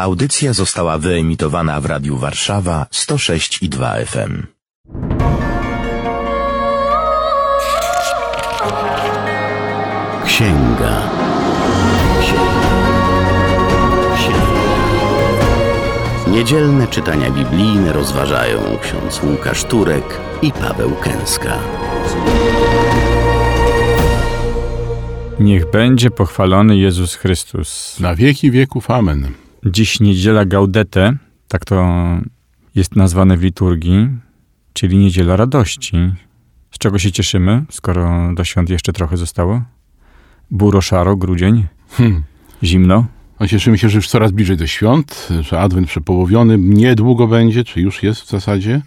Audycja została wyemitowana w Radiu Warszawa 106 i 2 FM. Księga. Księga. Księga. Niedzielne czytania biblijne rozważają ksiądz Łukasz Turek i Paweł Kęska. Niech będzie pochwalony Jezus Chrystus. Na wieki wieków. Amen. Dziś niedziela Gaudete, tak to jest nazwane w liturgii, czyli niedziela radości. Z czego się cieszymy, skoro do świąt jeszcze trochę zostało? Buro szaro, grudzień, Hmm. zimno. No, cieszymy się, że już coraz bliżej do świąt, że Adwent przepołowiony niedługo będzie, czy już jest w zasadzie,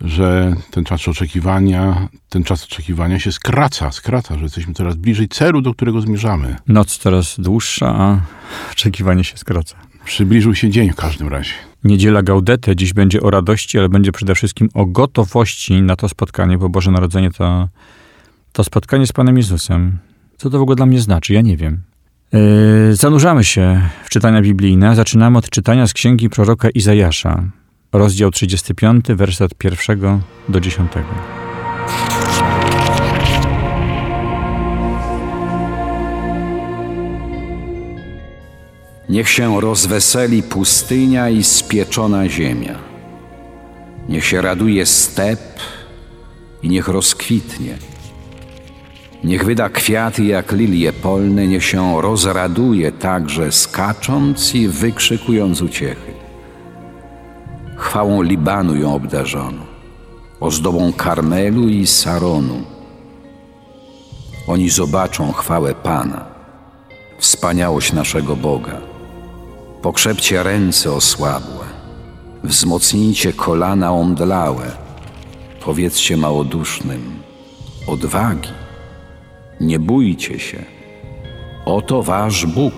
że ten czas oczekiwania, ten czas oczekiwania się skraca, skraca, że jesteśmy coraz bliżej celu, do którego zmierzamy. Noc coraz dłuższa, a oczekiwanie się skraca. Przybliżył się dzień w każdym razie. Niedziela Gaudete dziś będzie o radości, ale będzie przede wszystkim o gotowości na to spotkanie, bo Boże Narodzenie to, to spotkanie z Panem Jezusem. Co to w ogóle dla mnie znaczy? Ja nie wiem. Yy, zanurzamy się w czytania biblijne. Zaczynamy od czytania z księgi proroka Izajasza, rozdział 35, werset 1 do 10. Niech się rozweseli pustynia i spieczona ziemia. Niech się raduje step i niech rozkwitnie. Niech wyda kwiaty jak lilie polne, niech się rozraduje także skacząc i wykrzykując uciechy. Chwałą Libanu ją obdarzono, ozdobą Karmelu i Saronu. Oni zobaczą chwałę Pana, wspaniałość naszego Boga. Pokrzepcie ręce osłabłe, wzmocnijcie kolana omdlałe, powiedzcie małodusznym, odwagi, nie bójcie się, oto wasz Bóg,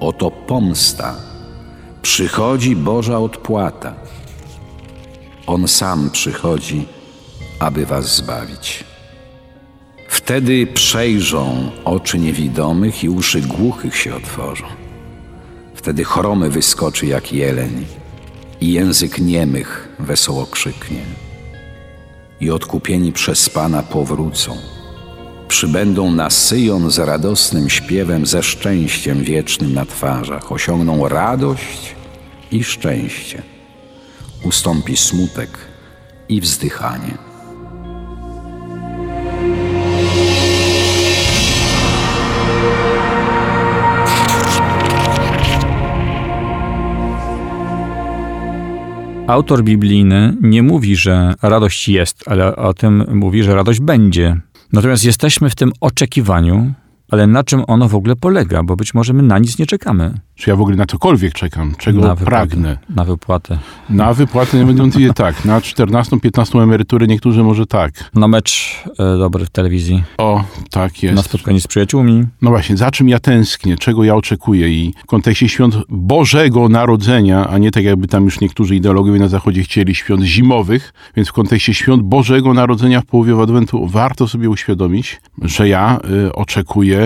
oto pomsta, przychodzi Boża odpłata. On sam przychodzi, aby was zbawić. Wtedy przejrzą oczy niewidomych i uszy głuchych się otworzą. Wtedy chromy wyskoczy jak jeleń i język niemych wesoło krzyknie. I odkupieni przez Pana powrócą. Przybędą na Syjon z radosnym śpiewem, ze szczęściem wiecznym na twarzach. Osiągną radość i szczęście. Ustąpi smutek i wzdychanie. Autor biblijny nie mówi, że radość jest, ale o tym mówi, że radość będzie. Natomiast jesteśmy w tym oczekiwaniu, ale na czym ono w ogóle polega? Bo być może my na nic nie czekamy. Czy ja w ogóle na cokolwiek czekam, czego na wypłatę, pragnę? Na wypłatę. Na wypłatę niewątpliwie tak, na 14-15 emeryturę niektórzy może tak. Na mecz e, dobry w telewizji. O, tak jest. Na spotkanie z przyjaciółmi. No właśnie, za czym ja tęsknię, czego ja oczekuję i w kontekście świąt Bożego Narodzenia, a nie tak jakby tam już niektórzy ideologowie na Zachodzie chcieli świąt zimowych, więc w kontekście świąt Bożego Narodzenia w połowie Adwentu warto sobie uświadomić, że ja y, oczekuję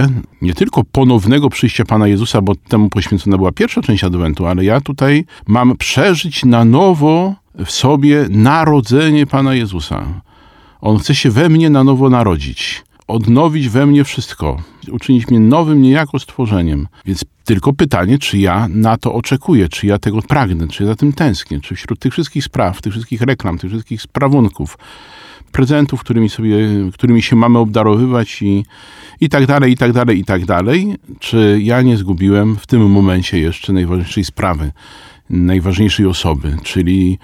nie tylko ponownego przyjścia Pana Jezusa, bo temu poświęcona była pierwsza część Adwentu, ale ja tutaj mam przeżyć na nowo w sobie narodzenie Pana Jezusa. On chce się we mnie na nowo narodzić odnowić we mnie wszystko, uczynić mnie nowym niejako stworzeniem. Więc tylko pytanie, czy ja na to oczekuję, czy ja tego pragnę, czy ja za tym tęsknię, czy wśród tych wszystkich spraw, tych wszystkich reklam, tych wszystkich sprawunków, prezentów, którymi, sobie, którymi się mamy obdarowywać i, i tak dalej, i tak dalej, i tak dalej, czy ja nie zgubiłem w tym momencie jeszcze najważniejszej sprawy, najważniejszej osoby, czyli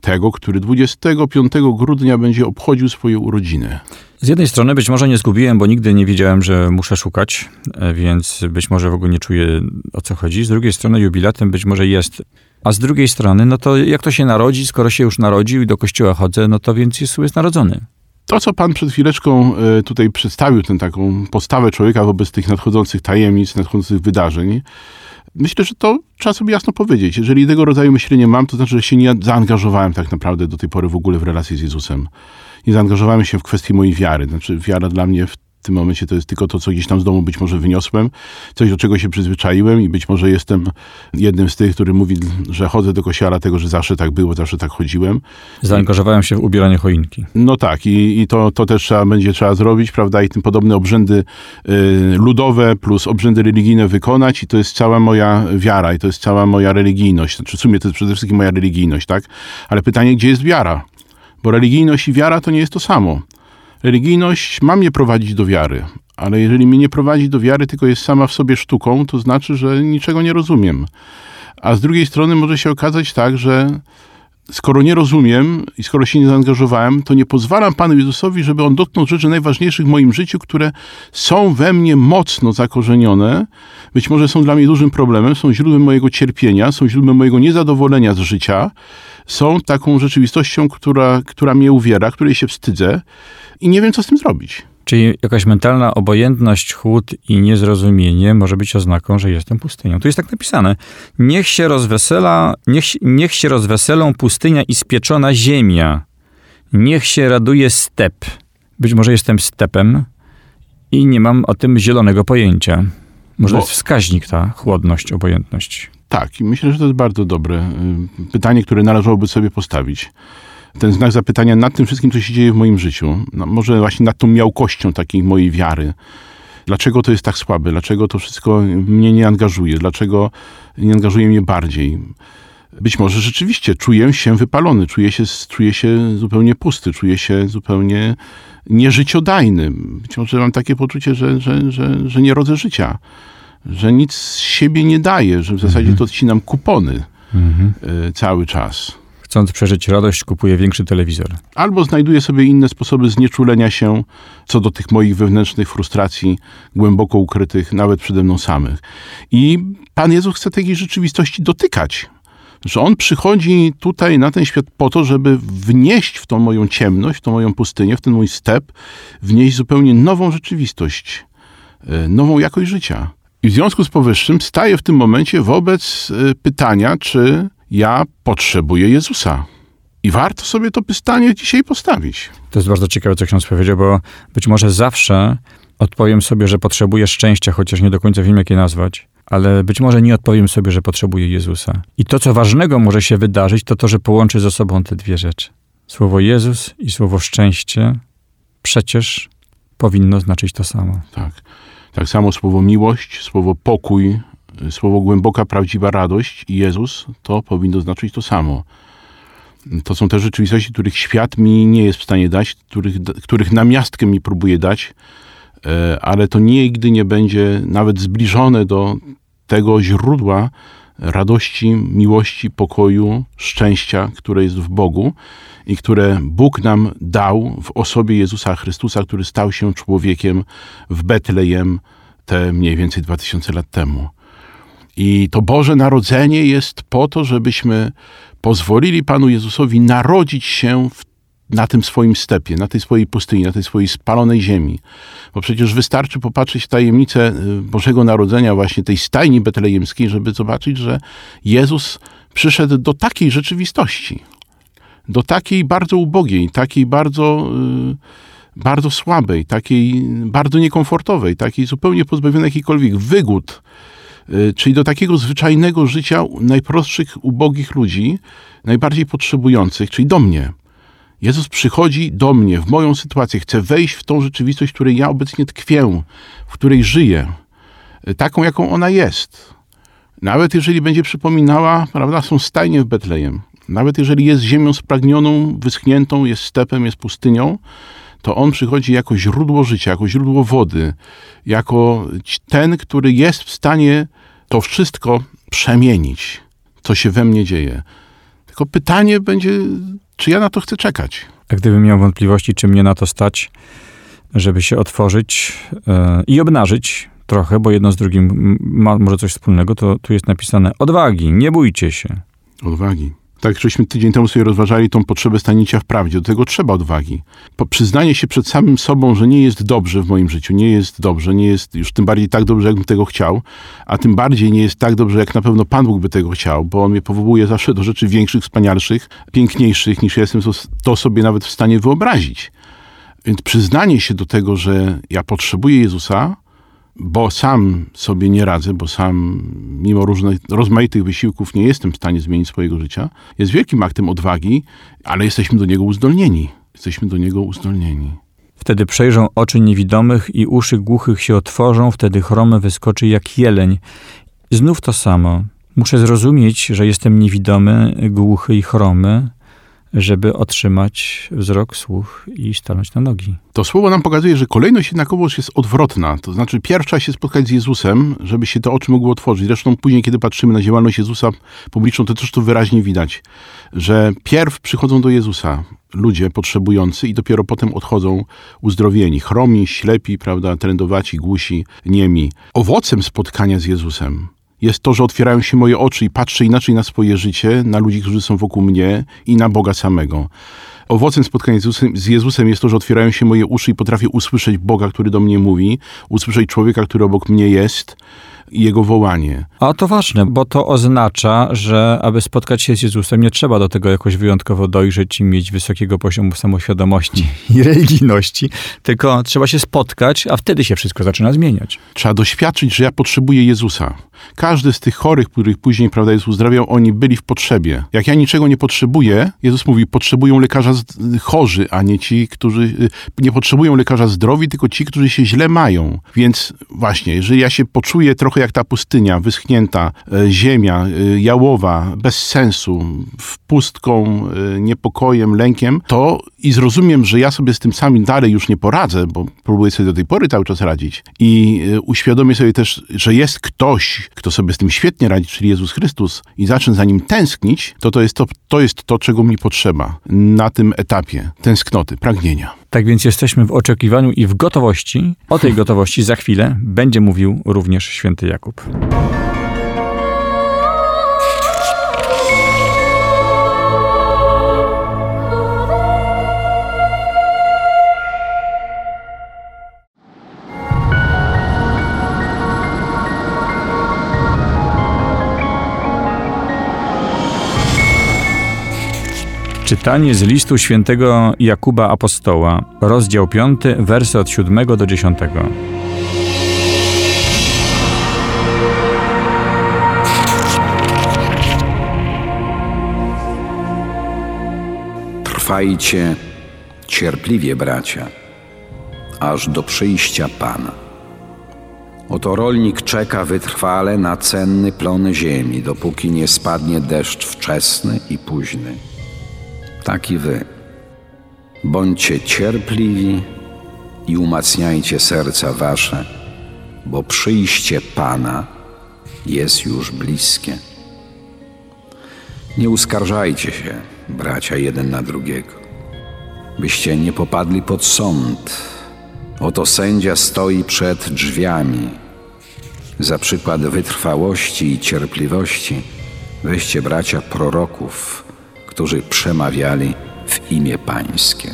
tego, który 25 grudnia będzie obchodził swoje urodziny. Z jednej strony być może nie zgubiłem, bo nigdy nie wiedziałem, że muszę szukać, e, więc być może w ogóle nie czuję o co chodzi. Z drugiej strony jubilatem być może jest. A z drugiej strony, no to jak to się narodzi, skoro się już narodził i do kościoła chodzę, no to więc jest, jest narodzony. To, co pan przed chwileczką e, tutaj przedstawił, tę taką postawę człowieka wobec tych nadchodzących tajemnic, nadchodzących wydarzeń, myślę, że to trzeba sobie jasno powiedzieć. Jeżeli tego rodzaju myślenie mam, to znaczy, że się nie zaangażowałem tak naprawdę do tej pory w ogóle w relację z Jezusem. Nie zaangażowałem się w kwestię mojej wiary. Znaczy, wiara dla mnie w W tym momencie to jest tylko to, co gdzieś tam z domu być może wyniosłem, coś do czego się przyzwyczaiłem i być może jestem jednym z tych, który mówi, że chodzę do kościoła, tego, że zawsze tak było, zawsze tak chodziłem. Zaangażowałem się w ubieranie choinki. No tak, i, i to, to też trzeba, będzie trzeba zrobić, prawda, i tym podobne obrzędy y, ludowe plus obrzędy religijne wykonać i to jest cała moja wiara i to jest cała moja religijność. Znaczy w sumie to jest przede wszystkim moja religijność, tak? Ale pytanie, gdzie jest wiara? Bo religijność i wiara to nie jest to samo. Religijność ma mnie prowadzić do wiary, ale jeżeli mnie nie prowadzi do wiary, tylko jest sama w sobie sztuką, to znaczy, że niczego nie rozumiem. A z drugiej strony może się okazać tak, że skoro nie rozumiem i skoro się nie zaangażowałem, to nie pozwalam Panu Jezusowi, żeby On dotknął rzeczy najważniejszych w moim życiu, które są we mnie mocno zakorzenione, być może są dla mnie dużym problemem, są źródłem mojego cierpienia, są źródłem mojego niezadowolenia z życia, są taką rzeczywistością, która, która mnie uwiera, której się wstydzę i nie wiem, co z tym zrobić. Czyli jakaś mentalna obojętność, chłód i niezrozumienie może być oznaką, że jestem pustynią. Tu jest tak napisane. Niech się rozwesela, niech, niech się rozweselą pustynia i spieczona ziemia. Niech się raduje step. Być może jestem stepem i nie mam o tym zielonego pojęcia. Może Bo- jest wskaźnik ta chłodność, obojętność. Tak, i myślę, że to jest bardzo dobre y, pytanie, które należałoby sobie postawić. Ten znak zapytania nad tym wszystkim, co się dzieje w moim życiu. No, może właśnie nad tą miałkością takiej mojej wiary. Dlaczego to jest tak słabe? Dlaczego to wszystko mnie nie angażuje? Dlaczego nie angażuje mnie bardziej? Być może rzeczywiście czuję się wypalony, czuję się, czuję się zupełnie pusty, czuję się zupełnie nieżyciodajny. Być może mam takie poczucie, że, że, że, że nie rodzę życia, że nic z siebie nie daję, że w zasadzie to odcinam kupony y, cały czas. Chcąc przeżyć radość, kupuję większy telewizor. Albo znajduję sobie inne sposoby znieczulenia się co do tych moich wewnętrznych frustracji, głęboko ukrytych nawet przede mną samych. I Pan Jezus chce takiej rzeczywistości dotykać. Że On przychodzi tutaj na ten świat po to, żeby wnieść w tą moją ciemność, w tą moją pustynię, w ten mój step, wnieść zupełnie nową rzeczywistość, e, nową jakość życia. I w związku z powyższym staję w tym momencie wobec e, pytania, czy ja potrzebuję Jezusa. I warto sobie to pytanie dzisiaj postawić. To jest bardzo ciekawe, co ksiądz powiedział, bo być może zawsze odpowiem sobie, że potrzebuję szczęścia, chociaż nie do końca wiem, jak je nazwać, ale być może nie odpowiem sobie, że potrzebuję Jezusa. I to, co ważnego może się wydarzyć, to to, że połączy ze sobą te dwie rzeczy. Słowo Jezus i słowo szczęście przecież powinno znaczyć to samo. Tak. Tak samo słowo miłość, słowo pokój, słowo głęboka, prawdziwa radość i Jezus, to powinno znaczyć to samo. To są te rzeczywistości, których świat mi nie jest w stanie dać, których, których namiastkę mi próbuje dać, e, ale to nigdy nie będzie nawet zbliżone do tego źródła radości, miłości, pokoju, szczęścia, które jest w Bogu i które Bóg nam dał w osobie Jezusa Chrystusa, który stał się człowiekiem w Betlejem te mniej więcej 2000 lat temu. I to Boże Narodzenie jest po to, żebyśmy pozwolili Panu Jezusowi narodzić się w, na tym swoim stepie, na tej swojej pustyni, na tej swojej spalonej ziemi. Bo przecież wystarczy popatrzeć w tajemnicę y, Bożego Narodzenia, właśnie tej stajni betlejemskiej, żeby zobaczyć, że Jezus przyszedł do takiej rzeczywistości, do takiej bardzo ubogiej, takiej bardzo, y, bardzo słabej, takiej bardzo niekomfortowej, takiej zupełnie pozbawionej jakichkolwiek wygód, y, czyli do takiego zwyczajnego życia najprostszych, ubogich ludzi, najbardziej potrzebujących, czyli do mnie. Jezus przychodzi do mnie, w moją sytuację, chce wejść w tą rzeczywistość, w której ja obecnie tkwię, w której żyję, y, taką, jaką ona jest. Nawet jeżeli będzie przypominała, prawda, są stajnie w Betlejem, nawet jeżeli jest ziemią spragnioną, wyschniętą, jest stepem, jest pustynią, to on przychodzi jako źródło życia, jako źródło wody, jako ten, który jest w stanie to wszystko przemienić, co się we mnie dzieje. Tylko pytanie będzie, czy ja na to chcę czekać. A gdybym miał wątpliwości, czy mnie na to stać, żeby się otworzyć e, i obnażyć trochę, bo jedno z drugim ma może coś wspólnego, to tu jest napisane odwagi, nie bójcie się. Odwagi. Tak, żeśmy tydzień temu sobie rozważali tą potrzebę stanięcia w prawdzie. Do tego trzeba odwagi. Po przyznanie się przed samym sobą, że nie jest dobrze w moim życiu, nie jest dobrze, nie jest już tym bardziej tak dobrze, jakbym tego chciał, a tym bardziej nie jest tak dobrze, jak na pewno Pan Bóg by tego chciał, bo On mnie powołuje zawsze do rzeczy większych, wspanialszych, piękniejszych, niż ja jestem to- to sobie nawet w stanie wyobrazić. Więc przyznanie się do tego, że ja potrzebuję Jezusa, bo sam sobie nie radzę, bo sam mimo różnych, rozmaitych wysiłków nie jestem w stanie zmienić swojego życia, jest wielkim aktem odwagi, ale jesteśmy do niego uzdolnieni. Jesteśmy do niego uzdolnieni. Wtedy przejrzą oczy niewidomych i uszy głuchych się otworzą, wtedy chromy wyskoczy jak jeleń. Znów to samo. Muszę zrozumieć, że jestem niewidomy, głuchy i chromy, żeby otrzymać wzrok, słuch i stanąć na nogi. To słowo nam pokazuje, że kolejność jednakowoż jest odwrotna. To znaczy, pierwsza się spotkać z Jezusem, żeby się te oczy mogły otworzyć. Zresztą później, kiedy patrzymy na działalność Jezusa publiczną, to też to wyraźnie widać, że pierw przychodzą do Jezusa ludzie potrzebujący i dopiero potem odchodzą uzdrowieni. Chromi, ślepi, prawda, trędowaci, głusi, niemi. Owocem spotkania z Jezusem jest to, że otwierają się moje oczy i patrzę inaczej na swoje życie, na ludzi, którzy są wokół mnie i na Boga samego. Owocem spotkania z Jezusem, z Jezusem, jest to, że otwierają się moje uszy i potrafię usłyszeć Boga, który do mnie mówi, usłyszeć człowieka, który obok mnie jest i jego wołanie. A to ważne, bo to oznacza, że aby spotkać się z Jezusem, nie trzeba do tego jakoś wyjątkowo dojrzeć i mieć wysokiego poziomu samoświadomości i religijności, tylko trzeba się spotkać, a wtedy się wszystko zaczyna zmieniać. Trzeba doświadczyć, że ja potrzebuję Jezusa. Każdy z tych chorych, których później, prawda, Jezus uzdrawiał, oni byli w potrzebie. Jak ja niczego nie potrzebuję, Jezus mówi, potrzebują lekarza chorzy, a nie ci, którzy y, nie potrzebują lekarza zdrowi, tylko ci, którzy się źle mają. Więc właśnie, jeżeli ja się poczuję trochę jak ta pustynia, wyschnięta, e, ziemia, e, jałowa, bez sensu, pustką, e, niepokojem, lękiem, to i zrozumiem, że ja sobie z tym samym dalej już nie poradzę, bo próbuję sobie do tej pory cały czas radzić i uświadomię sobie też, że jest ktoś, kto sobie z tym świetnie radzi, czyli Jezus Chrystus i zacznę za nim tęsknić, to to jest to, to, jest to czego mi potrzeba na tym etapie tęsknoty, pragnienia. Tak więc jesteśmy w oczekiwaniu i w gotowości. O tej gotowości za chwilę będzie mówił również święty Jakub. Czytanie z listu świętego Jakuba Apostoła, rozdział 5, wersy od 7 do 10. Trwajcie cierpliwie, bracia, aż do przyjścia Pana. Oto rolnik czeka wytrwale na cenny plon ziemi, dopóki nie spadnie deszcz wczesny i późny tak i wy. Bądźcie cierpliwi i umacniajcie serca wasze, bo przyjście Pana jest już bliskie. Nie uskarżajcie się, bracia, jeden na drugiego, byście nie popadli pod sąd. Oto sędzia stoi przed drzwiami. Za przykład wytrwałości i cierpliwości weźcie bracia proroków, którzy przemawiali w imię Pańskie.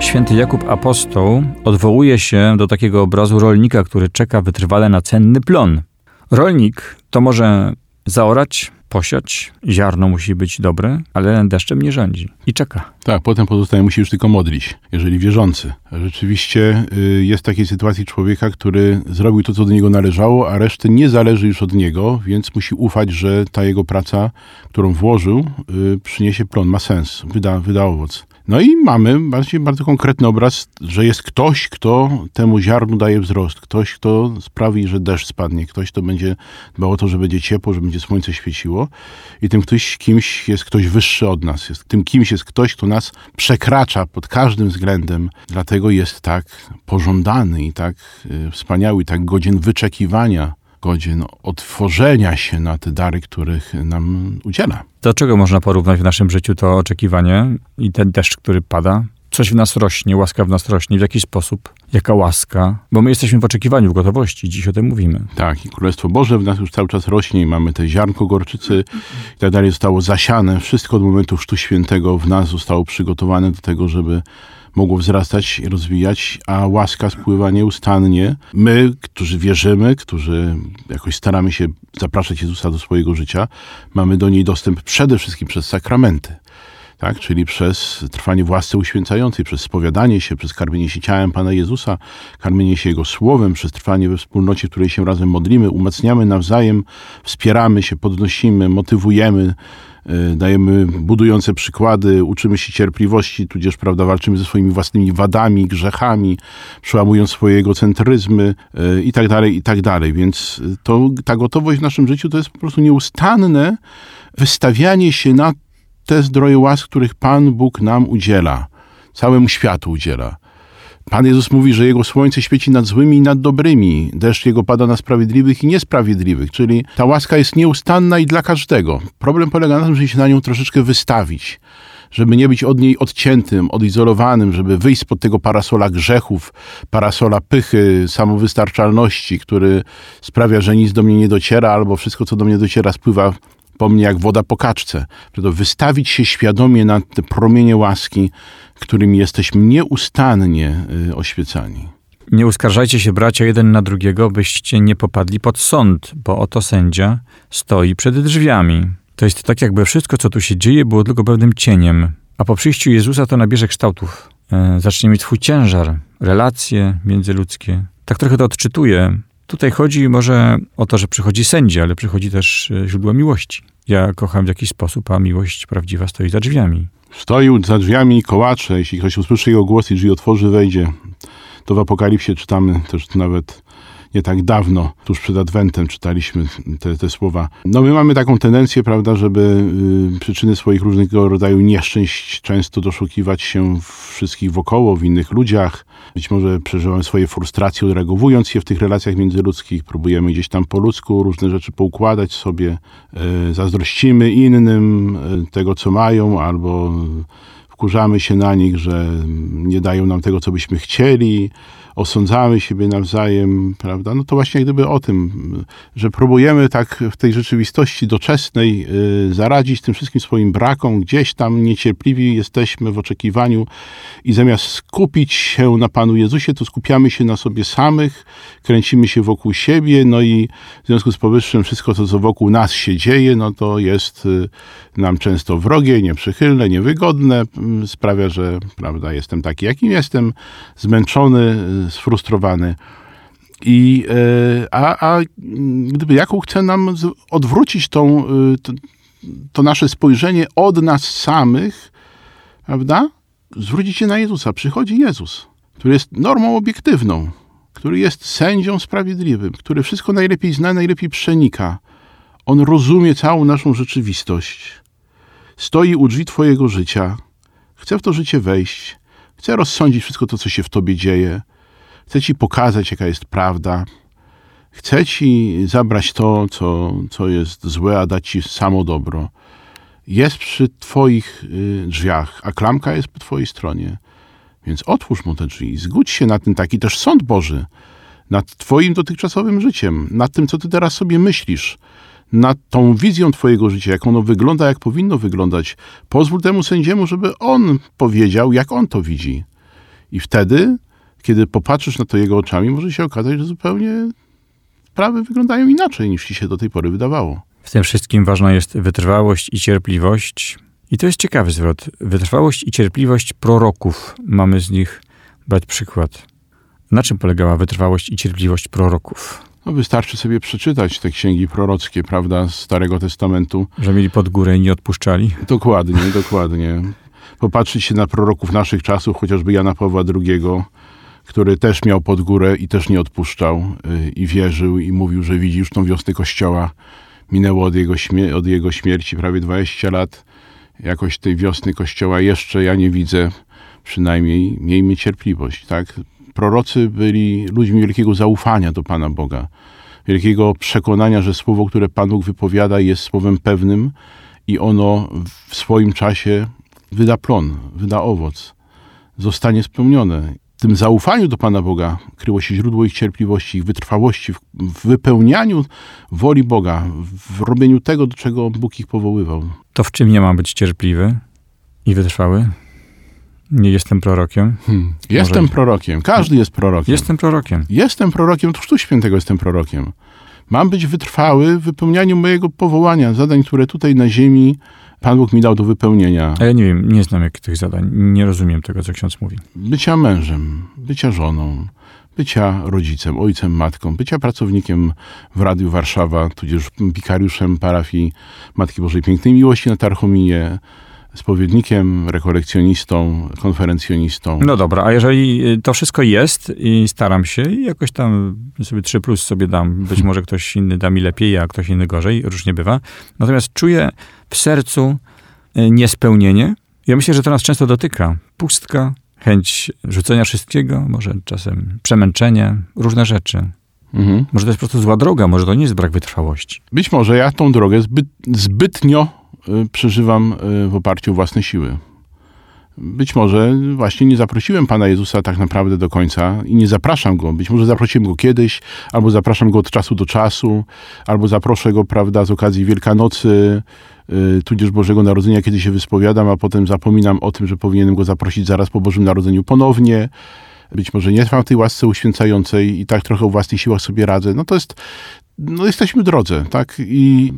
Święty Jakub Apostoł odwołuje się do takiego obrazu rolnika, który czeka wytrwale na cenny plon. Rolnik to może zaorać, posiać, ziarno musi być dobre, ale deszczem nie rządzi i czeka. Tak, potem pozostaje musi już tylko modlić, jeżeli wierzący. Rzeczywiście y, jest takiej sytuacji człowieka, który zrobił to, co do niego należało, a reszty nie zależy już od niego, więc musi ufać, że ta jego praca, którą włożył, y, przyniesie plon, ma sens, wyda, wyda owoc. No i mamy bardziej bardzo konkretny obraz, że jest ktoś, kto temu ziarnu daje wzrost, ktoś, kto sprawi, że deszcz spadnie, ktoś, kto będzie dbał o to, że będzie ciepło, że będzie słońce świeciło. I tym ktoś, kimś jest ktoś wyższy od nas. Jest, tym kimś jest ktoś, kto nas przekracza pod każdym względem, dlatego jest tak pożądany i tak y, wspaniały, tak godzien wyczekiwania godzien otworzenia się na te dary, których nam udziela. Do czego można porównać w naszym życiu to oczekiwanie i ten deszcz, który pada? Coś w nas rośnie, łaska w nas rośnie. W jaki sposób? Jaka łaska? Bo my jesteśmy w oczekiwaniu, w gotowości. Dziś o tym mówimy. Tak, i Królestwo Boże w nas już cały czas rośnie i mamy te ziarnko gorczycy i tak dalej. Zostało zasiane. Wszystko od momentu Chrztu Świętego w nas zostało przygotowane do tego, żeby mogło wzrastać rozwijać, a łaska spływa nieustannie. My, którzy wierzymy, którzy jakoś staramy się zapraszać Jezusa do swojego życia, mamy do niej dostęp przede wszystkim przez sakramenty tak? czyli przez trwanie w łasce uświęcającej, przez spowiadanie się, przez karmienie się ciałem Pana Jezusa, karmienie się Jego Słowem, przez trwanie we wspólnocie, w której się razem modlimy, umacniamy nawzajem, wspieramy się, podnosimy, motywujemy, dajemy budujące przykłady, uczymy się cierpliwości, tudzież prawda, walczymy ze swoimi własnymi wadami, grzechami, przełamując swoje egocentryzmy y, i tak dalej, i tak dalej. Więc to, ta gotowość w naszym życiu to jest po prostu nieustanne wystawianie się na te zdroje łask, których Pan Bóg nam udziela, całemu światu udziela. Pan Jezus mówi, że Jego słońce świeci nad złymi i nad dobrymi, deszcz Jego pada na sprawiedliwych i niesprawiedliwych, czyli ta łaska jest nieustanna i dla każdego. Problem polega na tym, żeby się na nią troszeczkę wystawić, żeby nie być od niej odciętym, odizolowanym, żeby wyjść spod tego parasola grzechów, parasola pychy, samowystarczalności, który sprawia, że nic do mnie nie dociera, albo wszystko, co do mnie dociera, spływa po mnie jak woda po kaczce. To wystawić się świadomie na te promienie łaski, którymi jesteśmy nieustannie y, oświecani. Nie uskarżajcie się, bracia, jeden na drugiego, byście nie popadli pod sąd, bo oto sędzia stoi przed drzwiami. To jest tak, jakby wszystko, co tu się dzieje, było tylko pewnym cieniem, a po przyjściu Jezusa to nabierze kształtów. E, zacznie mieć swój ciężar, relacje międzyludzkie. Tak trochę to odczytuję. Tutaj chodzi może o to, że przychodzi sędzia, ale przychodzi też e, źródło miłości. Ja kocham w jakiś sposób, a miłość prawdziwa stoi za drzwiami. Stoi za drzwiami kołacze. Jeśli ktoś usłyszy jego głos i drzwi otworzy, wejdzie. To w Apokalipsie czytamy też nawet nie tak dawno, tuż przed Adwentem czytaliśmy te, te słowa. No my mamy taką tendencję, prawda, żeby y, przyczyny swoich różnego rodzaju nieszczęść często doszukiwać się wszystkich wokoło, w innych ludziach. Być może przeżywamy swoje frustracje, odreagowując je w tych relacjach międzyludzkich. Próbujemy gdzieś tam po ludzku różne rzeczy poukładać sobie. Y, zazdrościmy innym y, tego, co mają, albo wkurzamy się na nich, że nie dają nam tego, co byśmy chcieli osądzamy siebie nawzajem, prawda? No to właśnie jak gdyby o tym, że próbujemy tak w tej rzeczywistości doczesnej y, zaradzić tym wszystkim swoim brakom, gdzieś tam niecierpliwi jesteśmy w oczekiwaniu i zamiast skupić się na Panu Jezusie, to skupiamy się na sobie samych, kręcimy się wokół siebie, no i w związku z powyższym wszystko to, co wokół nas się dzieje, no to jest y, nam często wrogie, nieprzychylne, niewygodne, y, sprawia, że, prawda, jestem taki, jakim jestem, zmęczony, sfrustrowany. I, e, a, a gdyby Jakub chce nam odwrócić tą, e, to, to nasze spojrzenie od nas samych, prawda? Zwrócić się na Jezusa. Przychodzi Jezus, który jest normą obiektywną, który jest sędzią sprawiedliwym, który wszystko najlepiej zna, najlepiej przenika. On rozumie całą naszą rzeczywistość. Stoi u drzwi Twojego życia, chce w to życie wejść, chce rozsądzić wszystko to, co się w Tobie dzieje Chcę ci pokazać, jaka jest prawda. Chcę ci zabrać to, co, co jest złe, a dać ci samo dobro. Jest przy twoich y, drzwiach, a klamka jest po twojej stronie. Więc otwórz mu te drzwi. Zgódź się na ten taki też sąd Boży. Nad twoim dotychczasowym życiem. Nad tym, co ty teraz sobie myślisz nad tą wizją Twojego życia, jak ono wygląda, jak powinno wyglądać. Pozwól temu sędziemu, żeby on powiedział, jak on to widzi. I wtedy kiedy popatrzysz na to jego oczami, może się okazać, że zupełnie sprawy wyglądają inaczej niż ci się do tej pory wydawało. W tym wszystkim ważna jest wytrwałość i cierpliwość. I to jest ciekawy zwrot. Wytrwałość i cierpliwość proroków. Mamy z nich brać przykład. Na czym polegała wytrwałość i cierpliwość proroków? No wystarczy sobie przeczytać te księgi prorockie, prawda, z Starego Testamentu. Że mieli pod górę i nie odpuszczali? Dokładnie, dokładnie. Popatrzeć się na proroków naszych czasów, chociażby Jana Pawła II, który też miał pod górę i też nie odpuszczał y, i wierzył i mówił, że widzi już tą wiosnę Kościoła. Minęło od jego, od jego śmierci prawie 20 lat. Jakoś tej wiosny Kościoła jeszcze ja nie widzę. Przynajmniej miejmy cierpliwość, tak? Prorocy byli ludźmi wielkiego zaufania do Pana Boga. Wielkiego przekonania, że słowo, które Pan Bóg wypowiada jest słowem pewnym i ono w swoim czasie wyda plon, wyda owoc, zostanie spełnione tym zaufaniu do Pana Boga kryło się źródło ich cierpliwości, ich wytrwałości, w wypełnianiu woli Boga, w robieniu tego, do czego Bóg ich powoływał. To w czym nie ma być cierpliwy i wytrwały? Nie jestem prorokiem. Hmm. Jestem Może- prorokiem. Każdy jest prorokiem. Jestem prorokiem. Jestem prorokiem, to Chrztu Świętego jestem prorokiem. Mam być wytrwały w wypełnianiu mojego powołania, zadań, które tutaj na ziemi Pan Bóg mi dał do wypełnienia. A ja nie wiem, nie znam jakich tych zadań. Nie rozumiem tego, co ksiądz mówi. Bycia mężem, bycia żoną, bycia rodzicem, ojcem, matką, bycia pracownikiem w Radiu Warszawa, tudzież wikariuszem parafii Matki Bożej Pięknej Miłości na Tarchominie, spowiednikiem, rekolekcjonistą, konferencjonistą. No dobra, a jeżeli y, to wszystko jest i staram się i jakoś tam sobie 3 plus sobie dam, być może ktoś inny da mi lepiej, a ktoś inny gorzej, różnie bywa. Natomiast czuję w sercu y, niespełnienie. Ja myślę, że to nas często dotyka. Pustka, chęć rzucenia wszystkiego, może czasem przemęczenie, różne rzeczy. Mhm. Może to jest po prostu zła droga, może to nie jest brak wytrwałości. Być może ja tą drogę zbyt, zbytnio przeżywam y, w oparciu o własne siły. Być może właśnie nie zaprosiłem Pana Jezusa tak naprawdę do końca i nie zapraszam Go. Być może zaprosiłem Go kiedyś, albo zapraszam Go od czasu do czasu, albo zaproszę Go, prawda, z okazji Wielkanocy, y, tudzież Bożego Narodzenia, kiedy się wyspowiadam, a potem zapominam o tym, że powinienem Go zaprosić zaraz po Bożym Narodzeniu ponownie. Być może nie trwam tej łasce uświęcającej i tak trochę o własnych siłach sobie radzę. No to jest, no jesteśmy w drodze, tak? I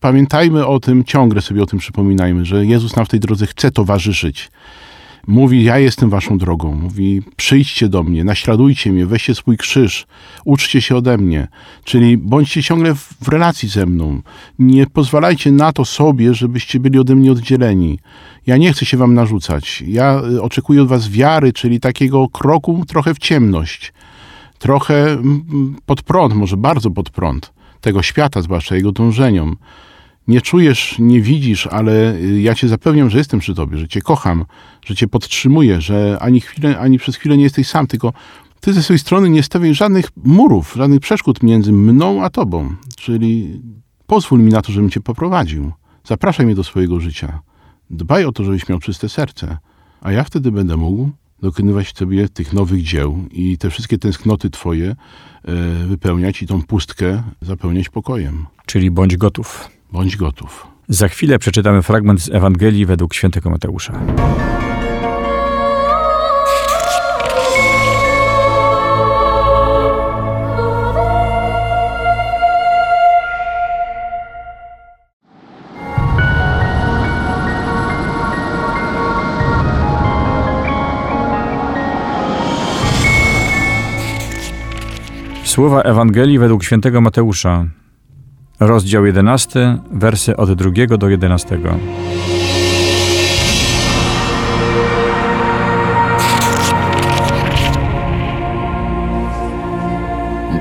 pamiętajmy o tym, ciągle sobie o tym przypominajmy, że Jezus nam w tej drodze chce towarzyszyć. Mówi, ja jestem waszą drogą. Mówi, przyjdźcie do mnie, naśladujcie mnie, weźcie swój krzyż, uczcie się ode mnie. Czyli bądźcie ciągle w, relacji ze mną. Nie pozwalajcie na to sobie, żebyście byli ode mnie oddzieleni. Ja nie chcę się wam narzucać. Ja y, oczekuję od was wiary, czyli takiego kroku trochę w ciemność. Trochę pod prąd, może bardzo pod prąd tego świata, zwłaszcza jego dążeniom. Nie czujesz, nie widzisz, ale y, ja cię zapewniam, że jestem przy tobie, że cię kocham, że cię podtrzymuję, że ani, chwilę, ani przez chwilę nie jesteś sam, tylko ty ze swojej strony nie stawiaj żadnych murów, żadnych przeszkód między mną a tobą. Czyli pozwól mi na to, żebym cię poprowadził. Zapraszaj mnie do swojego życia. Dbaj o to, żebyś miał czyste serce. A ja wtedy będę mógł dokonywać sobie tych nowych dzieł i te wszystkie tęsknoty twoje e, wypełniać i tą pustkę zapełniać pokojem. Czyli bądź gotów. Bądź gotów. Za chwilę przeczytamy fragment z Ewangelii według świętego Mateusza. Słowa Ewangelii według świętego Mateusza, rozdział 11, wersy od 2 do 11.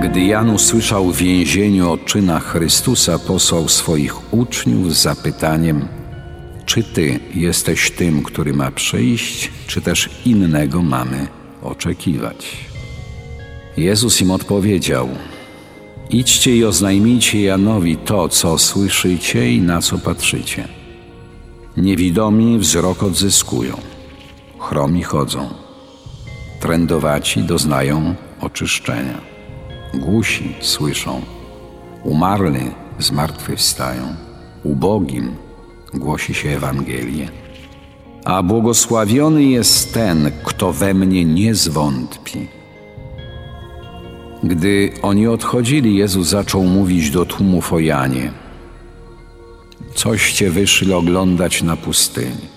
Gdy Jan usłyszał w więzieniu o czynach Chrystusa, posłał swoich uczniów z zapytaniem: Czy ty jesteś tym, który ma przyjść, czy też innego mamy oczekiwać? Jezus im odpowiedział: Idźcie i oznajmijcie Janowi to, co słyszycie i na co patrzycie. Niewidomi wzrok odzyskują, chromi chodzą, trędowaci doznają oczyszczenia. Głusi słyszą, umarli zmartwychwstają, ubogim głosi się Ewangelię. A błogosławiony jest ten, kto we mnie nie zwątpi. Gdy oni odchodzili, Jezus zaczął mówić do tłumów o Janie. Coście wyszli oglądać na pustyni?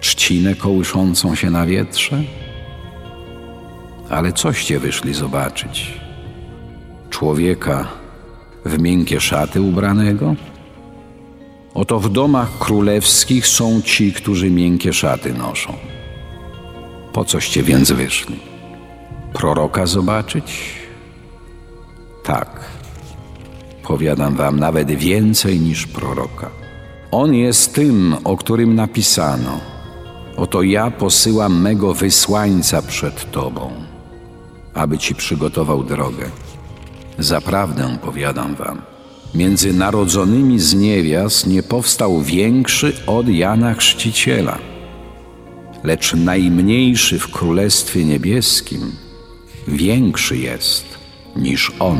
Trzcinę kołyszącą się na wietrze? Ale coście wyszli zobaczyć? Człowieka w miękkie szaty ubranego? Oto w domach królewskich są ci, którzy miękkie szaty noszą. Po coście więc wyszli? Proroka zobaczyć? Tak, powiadam wam nawet więcej niż proroka. On jest tym, o którym napisano: Oto ja posyłam mego wysłańca przed tobą aby ci przygotował drogę. Zaprawdę powiadam wam, między narodzonymi z niewiast nie powstał większy od Jana Chrzciciela, lecz najmniejszy w Królestwie Niebieskim większy jest niż on.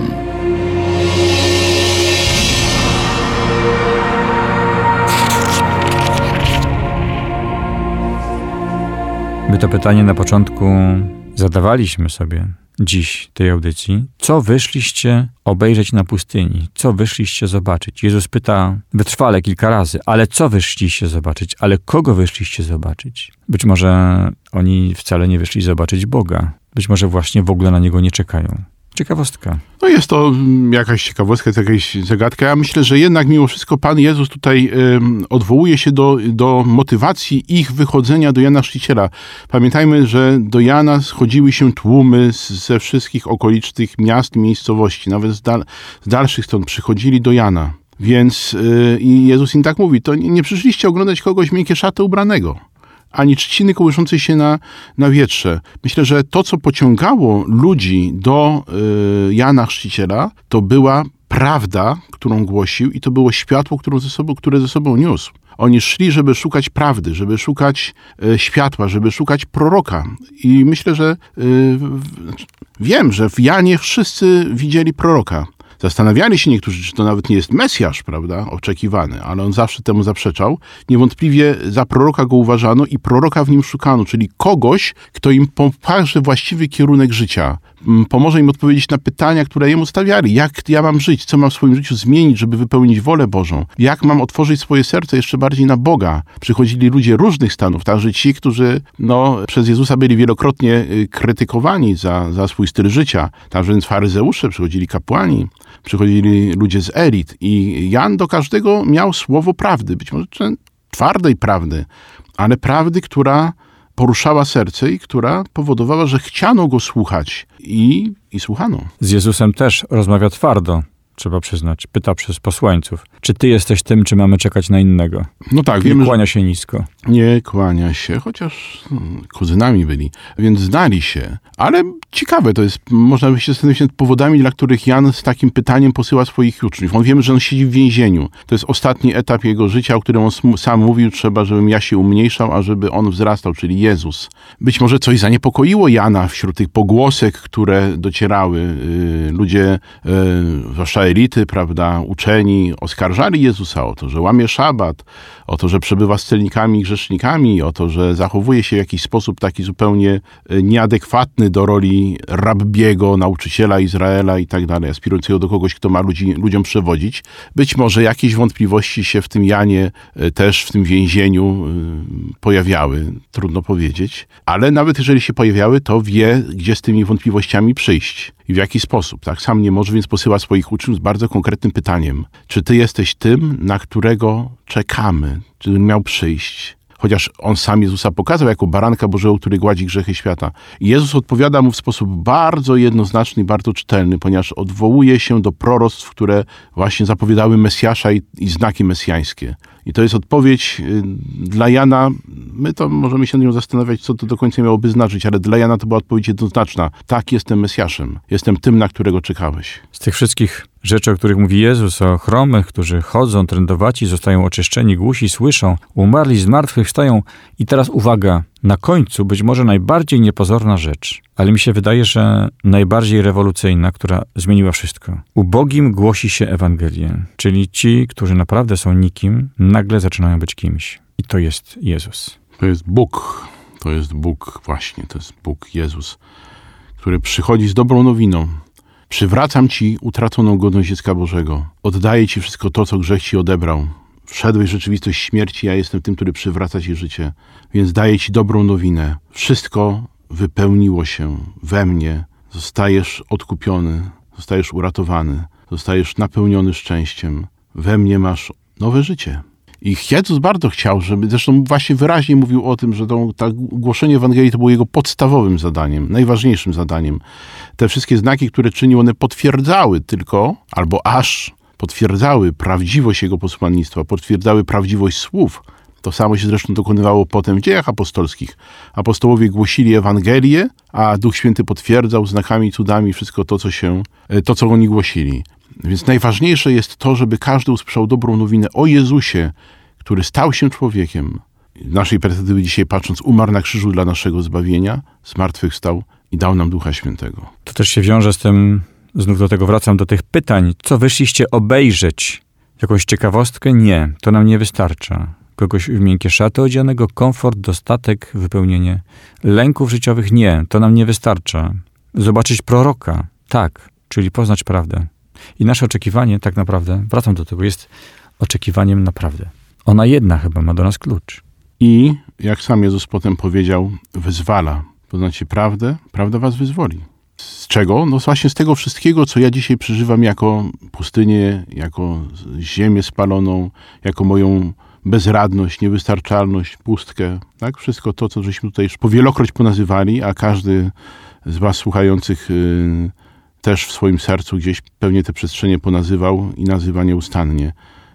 My to pytanie na początku zadawaliśmy sobie dziś tej audycji. Co wyszliście obejrzeć na pustyni? Co wyszliście zobaczyć? Jezus pyta wytrwale kilka razy, ale co wyszliście zobaczyć? Ale kogo wyszliście zobaczyć? Być może oni wcale nie wyszli zobaczyć Boga. Być może właśnie w ogóle na Niego nie czekają. Ciekawostka. No jest to jakaś ciekawostka, jest jakaś zagadka. Ja myślę, że jednak mimo wszystko Pan Jezus tutaj odwołuje się do, do motywacji ich wychodzenia do Jana Chrzciciela. Pamiętajmy, że do Jana schodziły się tłumy z, ze wszystkich okolicznych miast miejscowości, nawet z, dal, z dalszych stron przychodzili do Jana. Więc i Jezus im tak mówi, to nie, nie przyszliście oglądać kogoś miękkie szaty ubranego ani trzciny kołyszącej się na, na wietrze. Myślę, że to, co pociągało ludzi do y, Jana Chrzciciela, to była prawda, którą głosił i to było światło, którą ze sobą, które ze sobą niósł. Oni szli, żeby szukać prawdy, żeby szukać y, światła, żeby szukać proroka. I myślę, że y, wiem, że w Janie wszyscy widzieli proroka. Zastanawiali się niektórzy, czy to nawet nie jest Mesjasz, prawda, oczekiwany, ale on zawsze temu zaprzeczał. Niewątpliwie za proroka go uważano i proroka w nim szukano, czyli kogoś, kto im pokaże właściwy kierunek życia, pomoże im odpowiedzieć na pytania, które jemu stawiali. Jak ja mam żyć? Co mam w swoim życiu zmienić, żeby wypełnić wolę Bożą? Jak mam otworzyć swoje serce jeszcze bardziej na Boga? Przychodzili ludzie różnych stanów, także ci, którzy no, przez Jezusa byli wielokrotnie y, krytykowani za, za swój styl życia. Także więc faryzeusze, przychodzili kapłani, przychodzili ludzie z elit i Jan do każdego miał słowo prawdy, być może twardej prawdy, ale prawdy, która poruszała serce i która powodowała, że chciano go słuchać i, i słuchano. Z Jezusem też rozmawia twardo trzeba przyznać. Pyta przez posłańców. Czy ty jesteś tym, czy mamy czekać na innego? No tak, Nie wiemy, kłania się nisko. Nie kłania się, chociaż hmm, kuzynami byli, więc znali się. Ale ciekawe to jest, można by się zastanowić nad powodami, dla których Jan z takim pytaniem posyła swoich uczniów. On wiemy, że on siedzi w więzieniu. To jest ostatni etap jego życia, o którym on sam mówił, trzeba, żebym ja się umniejszał, a żeby on wzrastał, czyli Jezus. Być może coś zaniepokoiło Jana wśród tych pogłosek, które docierały. Yy, ludzie, yy, zwłaszcza elity, prawda, uczeni, oskarżali Jezusa o to, że łamie szabat, o to, że przebywa z celnikami i grzesznikami, o to, że zachowuje się w jakiś sposób taki zupełnie e, nieadekwatny do roli rabbiego, nauczyciela Izraela i tak dalej, aspirującego do kogoś, kto ma ludzi, ludziom przewodzić. Być może jakieś wątpliwości się w tym Janie, e, też w tym więzieniu e, pojawiały, trudno powiedzieć, ale nawet jeżeli się pojawiały, to wie, gdzie z tymi wątpliwościami przyjść i w jaki sposób. Tak sam nie może, więc posyła swoich uczniów z bardzo konkretnym pytaniem. Czy ty jesteś tym, na którego czekamy? Czy miał przyjść? Chociaż on sam Jezusa pokazał jako baranka Bożego, który gładzi grzechy świata. I Jezus odpowiada mu w sposób bardzo jednoznaczny i bardzo czytelny, ponieważ odwołuje się do proroctw, które właśnie zapowiadały Mesjasza i, i znaki mesjańskie. I to jest odpowiedź y, dla Jana. My to możemy się nad nią zastanawiać, co to do końca miałoby znaczyć, ale dla Jana to była odpowiedź jednoznaczna. Tak, jestem Mesjaszem. Jestem tym, na którego czekałeś. Z tych wszystkich rzeczy, o których mówi Jezus, o chromych, którzy chodzą, trędowaci, zostają oczyszczeni, głusi, słyszą, umarli, z martwych wstają. I teraz uwaga, na końcu być może najbardziej niepozorna rzecz, ale mi się wydaje, że najbardziej rewolucyjna, która zmieniła wszystko. Ubogim głosi się Ewangelię, czyli ci, którzy naprawdę są nikim, nagle zaczynają być kimś. I to jest Jezus. To jest Bóg. To jest Bóg, właśnie, to jest Bóg, Jezus, który przychodzi z dobrą nowiną. Przywracam ci utraconą godność dziecka Bożego. Oddaję ci wszystko to, co grzech ci odebrał. Wszedłeś w rzeczywistość śmierci, ja jestem tym, który przywraca ci życie. Więc daję ci dobrą nowinę. Wszystko wypełniło się we mnie. Zostajesz odkupiony, zostajesz uratowany, zostajesz napełniony szczęściem. We mnie masz nowe życie. I Jezus bardzo chciał, żeby, zresztą właśnie wyraźnie mówił o tym, że to, to głoszenie Ewangelii to było jego podstawowym zadaniem, najważniejszym zadaniem. Te wszystkie znaki, które czynił, one potwierdzały tylko, albo aż potwierdzały prawdziwość jego posłannictwa, potwierdzały prawdziwość słów. To samo się zresztą dokonywało potem w dziejach apostolskich. Apostołowie głosili Ewangelię, a Duch Święty potwierdzał znakami, cudami wszystko to, co się, to, co oni głosili. Więc najważniejsze jest to, żeby każdy usłyszał dobrą nowinę o Jezusie, który stał się człowiekiem. Z naszej perspektywy dzisiaj patrząc, umarł na krzyżu dla naszego zbawienia, zmartwychwstał i dał nam Ducha Świętego. To też się wiąże z tym, znów do tego wracam, do tych pytań. Co wyszliście obejrzeć? Jakąś ciekawostkę? Nie, to nam nie wystarcza. kogoś w miękkie szaty odzianego, komfort, dostatek, wypełnienie. Lęków życiowych nie, to nam nie wystarcza. Zobaczyć proroka, tak, czyli poznać prawdę. I nasze oczekiwanie tak naprawdę, wracam do tego, jest oczekiwaniem naprawdę. Ona jedna chyba ma do nas klucz. I, jak sam Jezus potem powiedział, wyzwala. Poznacie prawdę, prawda was wyzwoli. Z czego? No właśnie z tego wszystkiego, co ja dzisiaj przeżywam jako pustynię, jako ziemię spaloną, jako moją bezradność, niewystarczalność, pustkę. Tak? Wszystko to, co żeśmy tutaj już powielokroć ponazywali, a każdy z was słuchających yy, też w swoim sercu gdzieś pewnie te przestrzenie ponazywał i nazywa nieustannie.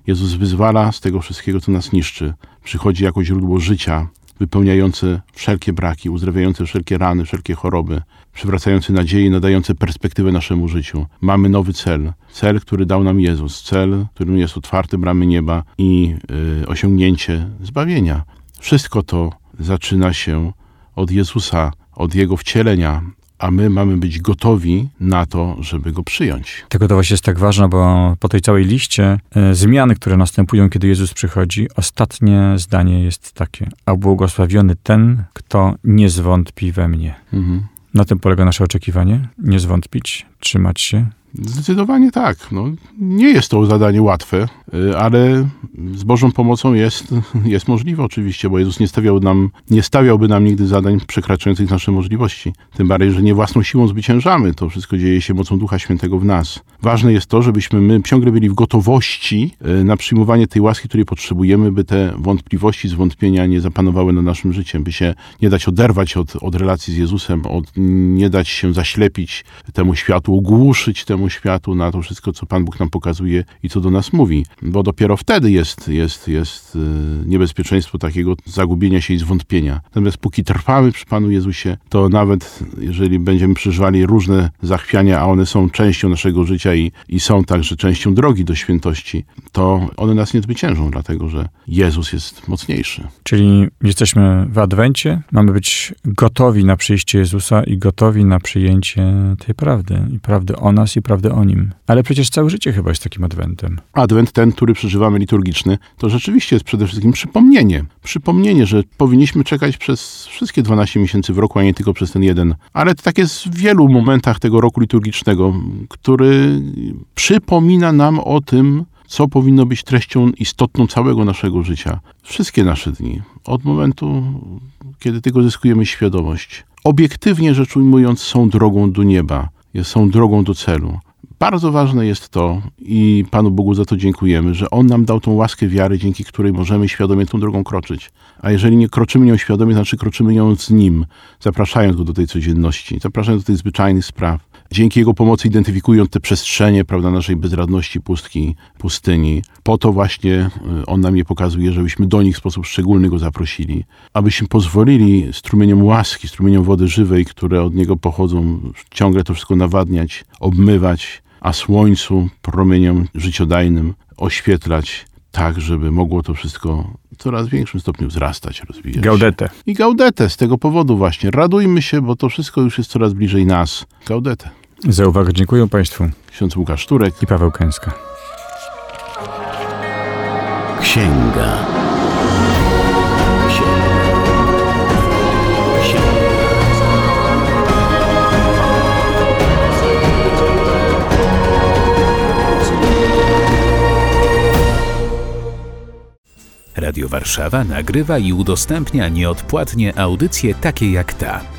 Jezus wyzwala z tego wszystkiego, co nas niszczy. Przychodzi jako źródło życia, wypełniające wszelkie braki, uzdrawiające wszelkie rany, wszelkie choroby, przywracające nadzieję, nadające perspektywę naszemu życiu. Mamy nowy cel. Cel, który dał nam Jezus. Cel, którym jest otwarte bramy nieba i y, osiągnięcie zbawienia. Wszystko to zaczyna się od Jezusa, od Jego wcielenia, a my mamy być gotowi na to, żeby go przyjąć. Ta gotowość jest tak ważna, bo po tej całej liście e, zmiany, które następują, kiedy Jezus przychodzi, ostatnie zdanie jest takie: A błogosławiony ten, kto nie zwątpi we mnie. Mhm. Na tym polega nasze oczekiwanie. Nie zwątpić, trzymać się. Zdecydowanie tak. No, nie jest to zadanie łatwe, y, ale z Bożą pomocą jest, jest możliwe oczywiście, bo Jezus nie, stawiał nam, nie stawiałby nam nigdy zadań przekraczających nasze możliwości. Tym bardziej, że nie własną siłą zwyciężamy. To wszystko dzieje się mocą Ducha Świętego w nas. Ważne jest to, żebyśmy my ciągle byli w gotowości y, na przyjmowanie tej łaski, której potrzebujemy, by te wątpliwości, zwątpienia nie zapanowały nad naszym życiem, by się nie dać oderwać od, od relacji z Jezusem, od, nie dać się zaślepić temu światu, ogłuszyć temu światu, na to wszystko, co Pan Bóg nam pokazuje i co do nas mówi. Bo dopiero wtedy jest, jest, jest y, niebezpieczeństwo takiego zagubienia się i zwątpienia. Natomiast póki trwamy przy Panu Jezusie, to nawet jeżeli będziemy przeżywali różne zachwiania, a one są częścią naszego życia i, i są także częścią drogi do świętości, to one nas nie zwyciężą, dlatego że Jezus jest mocniejszy. Czyli jesteśmy w Adwencie, mamy być gotowi na przyjście Jezusa i gotowi na przyjęcie tej prawdy. I prawdy o nas, i o Nim. Ale przecież całe życie chyba jest takim Adwentem. Adwent, ten, który przeżywamy liturgiczny, to rzeczywiście jest przede wszystkim przypomnienie. Przypomnienie, że powinniśmy czekać przez wszystkie 12 miesięcy w roku, a nie tylko przez ten jeden. Ale to tak jest w wielu momentach tego roku liturgicznego, który przypomina nam o tym, co powinno być treścią istotną całego naszego życia. Wszystkie nasze dni, od momentu, kiedy tego zyskujemy świadomość. Obiektywnie rzecz ujmując, są drogą do nieba, są drogą do celu. Bardzo ważne jest to, i Panu Bogu za to dziękujemy, że On nam dał tą łaskę wiary, dzięki której możemy świadomie tą drogą kroczyć. A jeżeli nie kroczymy nią świadomie, znaczy kroczymy ją z Nim, zapraszając Go do tej codzienności, zapraszając do tych zwyczajnych spraw. Dzięki Jego pomocy identyfikując te przestrzenie, prawda, naszej bezradności, pustki, pustyni. Po to właśnie y, On nam je pokazuje, żebyśmy do nich w sposób szczególny Go zaprosili. Abyśmy pozwolili strumieniom łaski, strumieniom wody żywej, które od Niego pochodzą, ciągle to wszystko nawadniać, obmywać, a słońcu, promieniom życiodajnym oświetlać tak, żeby mogło to wszystko w coraz większym stopniu wzrastać, rozwijać. się. Gaudete. I gaudetę z tego powodu właśnie. Radujmy się, bo to wszystko już jest coraz bliżej nas. Gaudetę. Za uwagę dziękuję Państwu Ksiądz Łukasz Turek. i Paweł Kęska. Księga. Księga. Księga. Radio Warszawa nagrywa i udostępnia nieodpłatnie audycje takie jak ta.